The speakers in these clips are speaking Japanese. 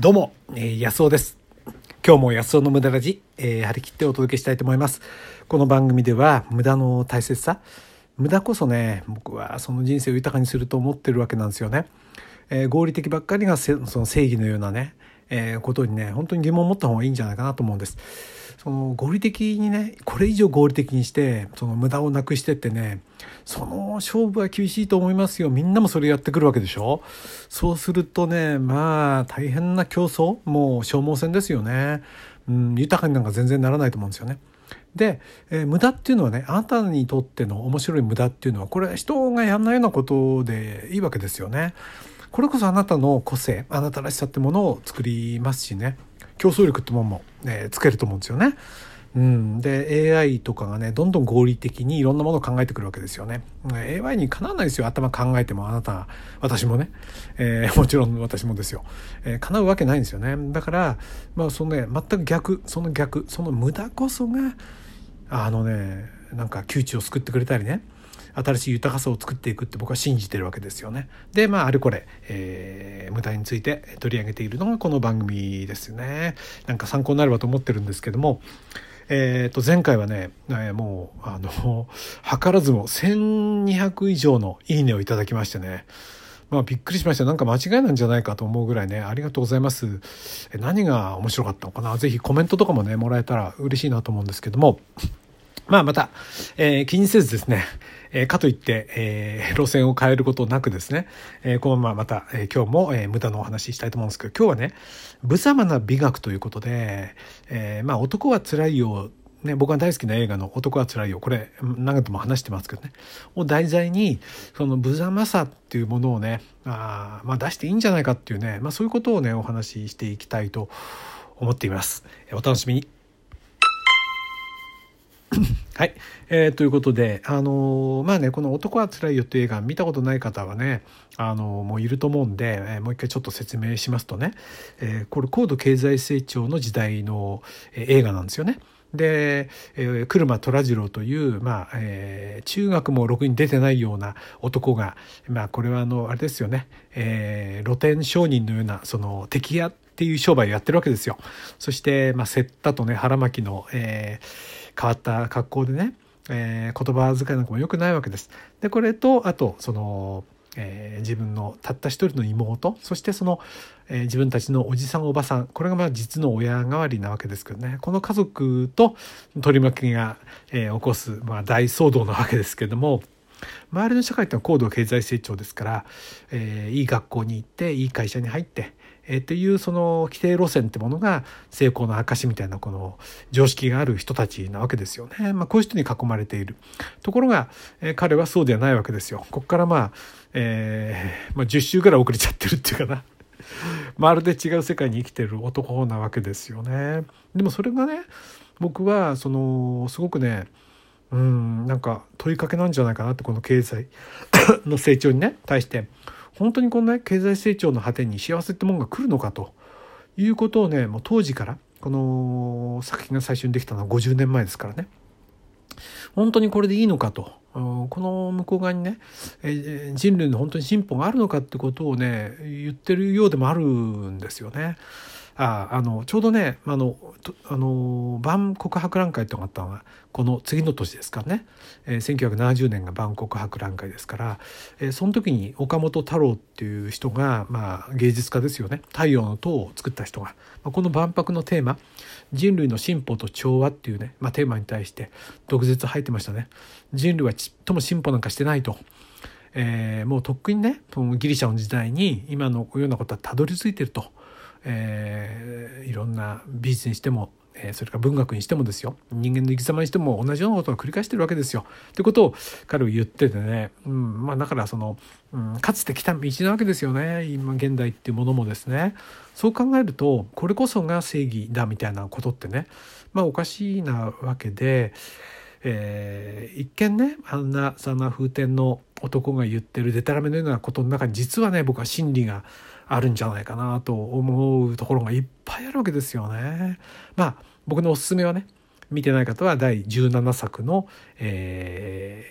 どうも、えー、安尾です。今日も安尾の無駄ラジ、えー、張り切ってお届けしたいと思います。この番組では無駄の大切さ、無駄こそね、僕はその人生を豊かにすると思ってるわけなんですよね。えー、合理的ばっかりがその正義のようなね、え、ことにね、本当に疑問を持った方がいいんじゃないかなと思うんです。その合理的にね、これ以上合理的にして、その無駄をなくしてってね、その勝負は厳しいと思いますよ。みんなもそれやってくるわけでしょそうするとね、まあ、大変な競争もう消耗戦ですよね。うん、豊かになんか全然ならないと思うんですよね。で、えー、無駄っていうのはねあなたにとっての面白い無駄っていうのはこれは人がやんないようなことでいいわけですよね。これこそあなたの個性あなたらしさってものを作りますしね競争力ってものも、ね、つけると思うんですよね。うん、で AI とかがねどんどん合理的にいろんなものを考えてくるわけですよね。AI にかなわないですよ頭考えてもあなた私もね、えー、もちろん私もですよ、えー、叶うわけないんですよね。だからまあそのね全く逆その逆その無駄こそがあのねなんか窮地を救ってくれたりね新しい豊かさを作っていくって僕は信じてるわけですよね。でまああれこれ、えー、無駄について取り上げているのがこの番組ですよね。なんか参考になればと思ってるんですけども。えー、と前回はね、えー、もうあの図らずも1200以上のいいねをいただきましてねまあびっくりしましたなんか間違いなんじゃないかと思うぐらいねありがとうございます何が面白かったのかなぜひコメントとかもねもらえたら嬉しいなと思うんですけどもまあまた、えー、気にせずですね、えー、かといって、えー、路線を変えることなくですね、えー、このまままた、えー、今日も、えー、無駄のお話ししたいと思うんですけど、今日はね、無様な美学ということで、えー、まあ男は辛いよ、ね、僕が大好きな映画の男は辛いよ、これ何度も話してますけどね、を題材に、その無様さっていうものをね、あまあ出していいんじゃないかっていうね、まあそういうことをね、お話ししていきたいと思っています。お楽しみに。はい、えー、ということで、あのー、まあねこの「男はつらいよ」っていう映画見たことない方はね、あのー、もういると思うんで、えー、もう一回ちょっと説明しますとね、えこれ高度経済成長の時代の、え映画なんですよね。で、えー、車虎次郎という、まあえー、中学もろくに出てないような男が、まあ、これはあのあれですよね、えー、露天商人のようなその敵屋っていう商売をやってるわけですよ。そして、まあ、セッタとね腹巻きの、えー変わった格好でね、えー、言葉遣いなんかも良くないわけです。でこれとあとその、えー、自分のたった一人の妹そしてその、えー、自分たちのおじさんおばさんこれがまあ実の親代わりなわけですけどねこの家族と取り巻きが、えー、起こす、まあ、大騒動なわけですけども。周りの社会ってのは高度経済成長ですから、えー、いい学校に行っていい会社に入ってえー、っていうその規定路線ってものが成功の証みたいなこの常識がある人たちなわけですよね。まあ、こういう人に囲まれている。ところが、えー、彼はそうではないわけですよ。ここからまあ、えー、まあ、10週ぐらい遅れちゃってるっていうかな。まるで違う世界に生きてる男なわけですよね。でもそれがね僕はそのすごくねうんなんか問いかけなんじゃないかなってこの経済 の成長にね対して。本当にこのね経済成長の果てに幸せってものが来るのかと。いうことをねもう当時からこの作品が最初にできたのは50年前ですからね。本当にこれでいいのかと。この向こう側にね人類の本当に進歩があるのかってことをね言ってるようでもあるんですよね。ああのちょうどねあのあの万国博覧会ってのがあったのがこの次の年ですからね、えー、1970年が万国博覧会ですから、えー、その時に岡本太郎っていう人が、まあ、芸術家ですよね「太陽の塔」を作った人が、まあ、この万博のテーマ「人類の進歩と調和」っていうね、まあ、テーマに対して毒舌吐いてましたね。人類はちっとも進歩なんかしてないと。えー、もうとっくにねギリシャの時代に今のようなことはたどり着いてると。えー、いろんな美術にしても、えー、それから文学にしてもですよ人間の生き様にしても同じようなことを繰り返してるわけですよ。ってことを彼は言っててね、うんまあ、だからその、うん、かつて来た道なわけですよね今現代っていうものもですね。そう考えるとこれこそが正義だみたいなことってね、まあ、おかしいなわけで。えー、一見ねあんなそんな風天の男が言ってるデタラメのようなことの中に実はね僕は真理があるんじゃないかなと思うところがいっぱいあるわけですよね。まあ僕のおすすめはね見てない方は第17作の「え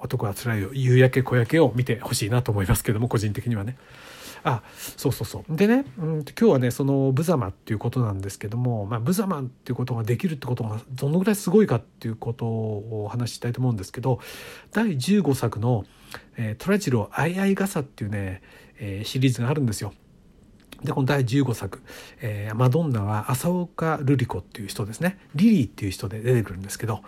ー、男はつらいよ夕焼け小焼け」を見てほしいなと思いますけども個人的にはね。あそうそうそうでね、うん、今日はねその無様っていうことなんですけども、まあ、無様っていうことができるってことがどのぐらいすごいかっていうことをお話ししたいと思うんですけど第15作の「えー、虎次郎あいあい傘」っていうね、えー、シリーズがあるんですよ。でこの第15作、えー、マドンナは浅岡瑠璃子っていう人ですね。リリーっていう人で出てくるんですけど、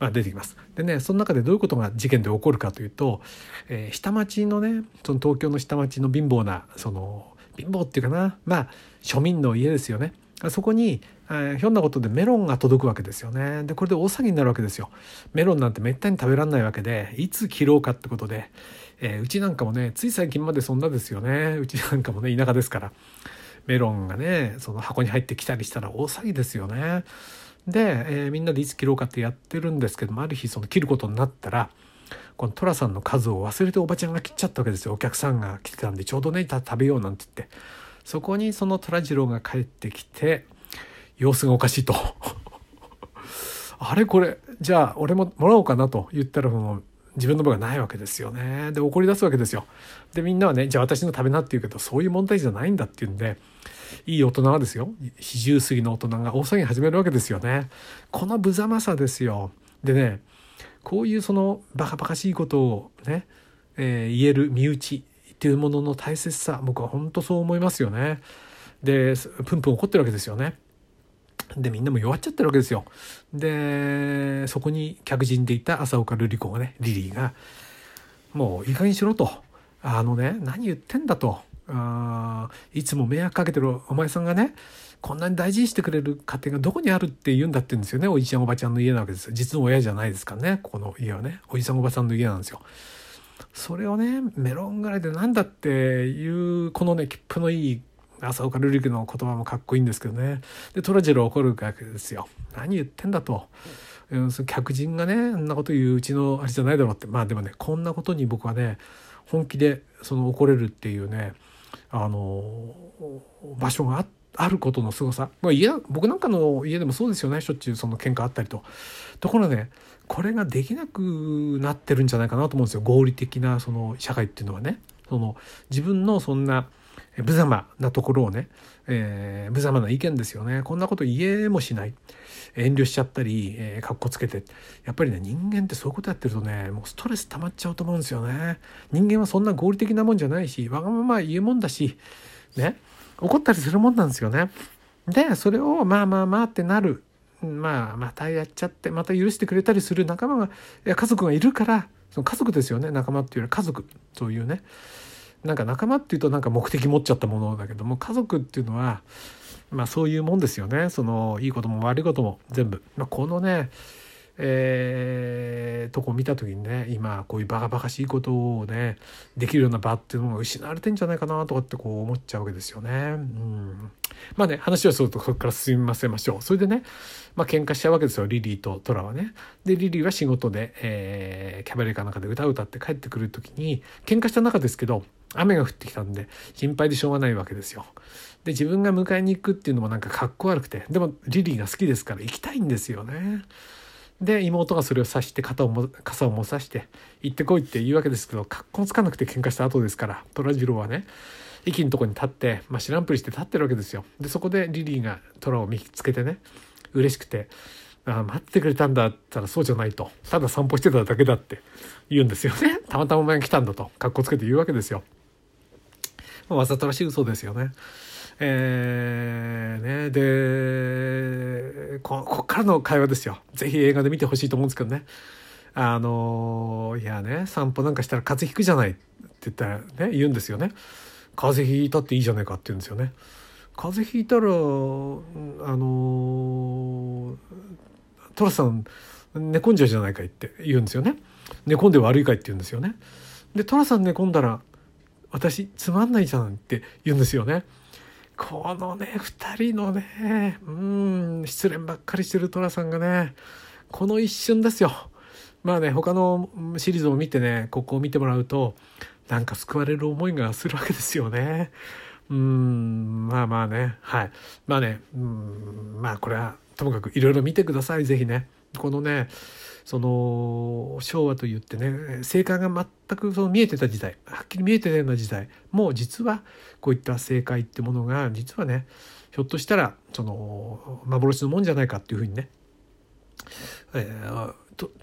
まあ、出てきます。でねその中でどういうことが事件で起こるかというと、えー、下町のねその東京の下町の貧乏なその貧乏っていうかなまあ庶民の家ですよね。そこに、えー、ひょんなことでメロンが届くわけですよね。でこれで大騒ぎになるわけですよ。メロンなんてめったに食べられないわけでいつ切ろうかってことで。えー、うちなんかもねつい最近までそんなですよね。うちなんかもね田舎ですから。メロンがねその箱に入ってきたりしたら大騒ぎですよね。で、えー、みんなでいつ切ろうかってやってるんですけどもある日その切ることになったらこの寅さんの数を忘れておばちゃんが切っちゃったわけですよ。お客さんが来てたんでちょうどね食べようなんて言って。そこにその虎次郎が帰ってきて様子がおかしいと あれこれじゃあ俺ももらおうかなと言ったらもう自分の分がないわけですよね。で、怒り出すわけですよ。で、みんなはね、じゃあ私の食べなって言うけど、そういう問題じゃないんだっていうんで、いい大人はですよ、四十過ぎの大人が大騒ぎ始めるわけですよね。この無様さですよ。でね、こういうそのバカバカしいことをね、えー、言える身内っていうものの大切さ、僕は本当そう思いますよね。で、プンプン怒ってるわけですよね。で、みんなも弱っちゃってるわけですよ。で、そこに客人でいた朝岡瑠璃子がね、リリーが、もういい加減にしろと。あのね、何言ってんだと。あいつも迷惑かけてるお前さんがね、こんなに大事にしてくれる家庭がどこにあるって言うんだって言うんですよね。おじちゃんおばちゃんの家なわけです実の親じゃないですからね。ここの家はね。おじさんおばさんの家なんですよ。それをね、メロンぐらいでなんだっていう、このね、切符のいい朝岡瑠璃子の言葉もかっこいいんですけどね。でトラジロ怒るわけですよ。何言ってんだと。客人がねあんなこと言ううちのあれじゃないだろうって。まあでもねこんなことに僕はね本気でその怒れるっていうねあの場所があることの凄さ、まあ、家僕なんかの家でもそうですよね。しょっちゅうその喧嘩あったりと。ところがねこれができなくなってるんじゃないかなと思うんですよ。合理的なその社会っていうのはね。その自分のそんな無様なところをね、えー、無様な意見ですよね。こんなこと言えもしない。遠慮しちゃったり、えー、かっこつけて。やっぱりね人間ってそういうことやってるとねもうストレス溜まっちゃうと思うんですよね。人間はそんな合理的なもんじゃないしわがまま言うもんだしね怒ったりするもんなんですよね。でそれをまあまあまあってなる。まあまたやっちゃってまた許してくれたりする仲間がいや家族がいるからその家族ですよね。仲間っていうより家族というね。なんか仲間っていうとなんか目的持っちゃったものだけども家族っていうのはまあそういうもんですよねそのいいことも悪いことも全部、まあ、このねえー、とこ見た時にね今こういうバカバカしいことをねできるような場っていうのが失われてんじゃないかなとかってこう思っちゃうわけですよね。うん、まあね話はそうとそこから進みませましょう。それでねまあ喧嘩しちゃうわけですよリリーとトラはね。でリリーは仕事で、えー、キャバレーかなんかで歌を歌って帰ってくる時に喧嘩した中ですけど雨が降ってきたんで心配でしょうがないわけですよ。で自分が迎えに行くっていうのもなんかかっこ悪くてでもリリーが好きですから行きたいんですよね。で妹がそれを指して肩をも傘を持たして行ってこいって言うわけですけど格好つかなくて喧嘩した後ですから虎次郎はね駅のとこに立って、まあ、知らんぷりして立ってるわけですよ。でそこでリリーが虎を見つけてね嬉しくてあ待ってくれたんだったらそうじゃないとただ散歩してただけだって言うんですよねたまたまお前が来たんだと格好つけて言うわけですよ。まあ、わざとらしい嘘ですよね。えー、ね、でこ、こっからの会話ですよ。ぜひ映画で見てほしいと思うんですけどね。あの、いやね、散歩なんかしたら風邪ひくじゃないって言ったらね、言うんですよね。風邪ひいたっていいじゃないかって言うんですよね。風邪ひいたら、あの、トラさん寝込んじゃうじゃないかいって言うんですよね。寝込んで悪いかいって言うんですよね。で、トラさん寝込んだら、私つまんないじゃんって言うんですよね。このね2人のねうん失恋ばっかりしてる寅さんがねこの一瞬ですよまあね他のシリーズを見てねここを見てもらうとなんか救われる思いがするわけですよね。うんまあまあねはいまあねうんまあこれはともかくいろいろ見てください是非ねこのねその昭和といってね正解が全くその見えてた時代はっきり見えてたような時代も実はこういった正解ってものが実はねひょっとしたらその幻のもんじゃないかっていうふうにね、えー、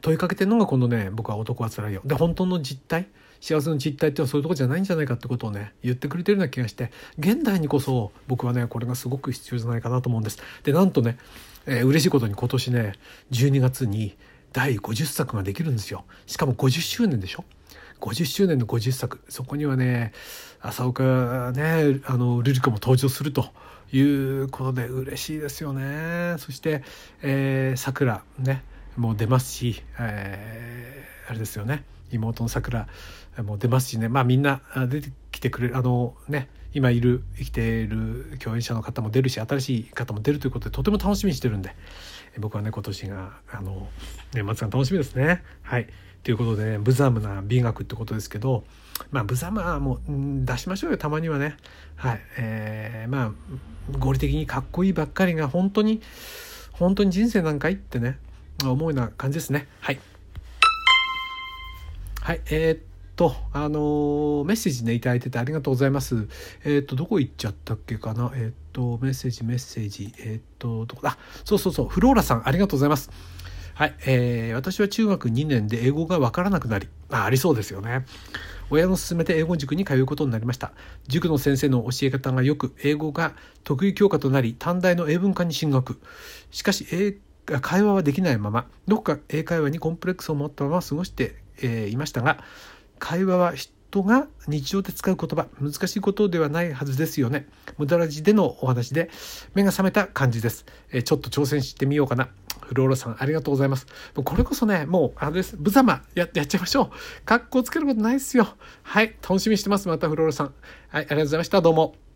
問いかけてるのがこのね僕は男はつらいよ。で本当の実態幸せの実態ってはそういうとこじゃないんじゃないかってことをね言ってくれてるような気がして現代にこそ僕はねこれがすごく必要じゃないかなと思うんです。でなんとね、えー、嬉しいことに今年ね12月に第50作ができるんですよ。しかも50周年でしょ？50周年の50作。そこにはね浅岡ねあのルリ子も登場するということで嬉しいですよね。そしてさくらねもう出ますし、えー、あれですよね。妹のさくらも出ますしね。まあみんな出てきてくれるあのね今いる生きている共演者の方も出るし新しい方も出るということでとても楽しみにしてるんで。僕はね今年があの年末が楽しみですね。はいということで、ね、無様な美学ってことですけどまあ無様はもう出しましょうよたまにはね。はいえー、まあ合理的にかっこいいばっかりが本当に本当に人生なんかいってね思うような感じですね。はい。はい、えー、っと、あのー、メッセージね、いただいててありがとうございます。えー、っと、どこ行っちゃったっけかな？えっと、とメッセージ、メッセージ。えっと、どこだ？そうそうそう、フローラさん、ありがとうございます。はい、えー、私は中学2年で英語がわからなくなり、あ、ありそうですよね。親の勧めて英語塾に通うことになりました。塾の先生の教え方がよく、英語が得意教科となり、短大の英文科に進学。しかし、英会話はできないままどこか英会話にコンプレックスを持ったまま過ごして、えー、いましたが会話は人が日常で使う言葉難しいことではないはずですよね。無駄らじでのお話で目が覚めた感じです、えー、ちょっと挑戦してみようかな。フローラさんありがとうございます。これこそねもうあれです。無様ややっちゃいましょう。格好つけることないですよ。はい楽しみにしてます。またフローラさん。はいありがとうございました。どうも。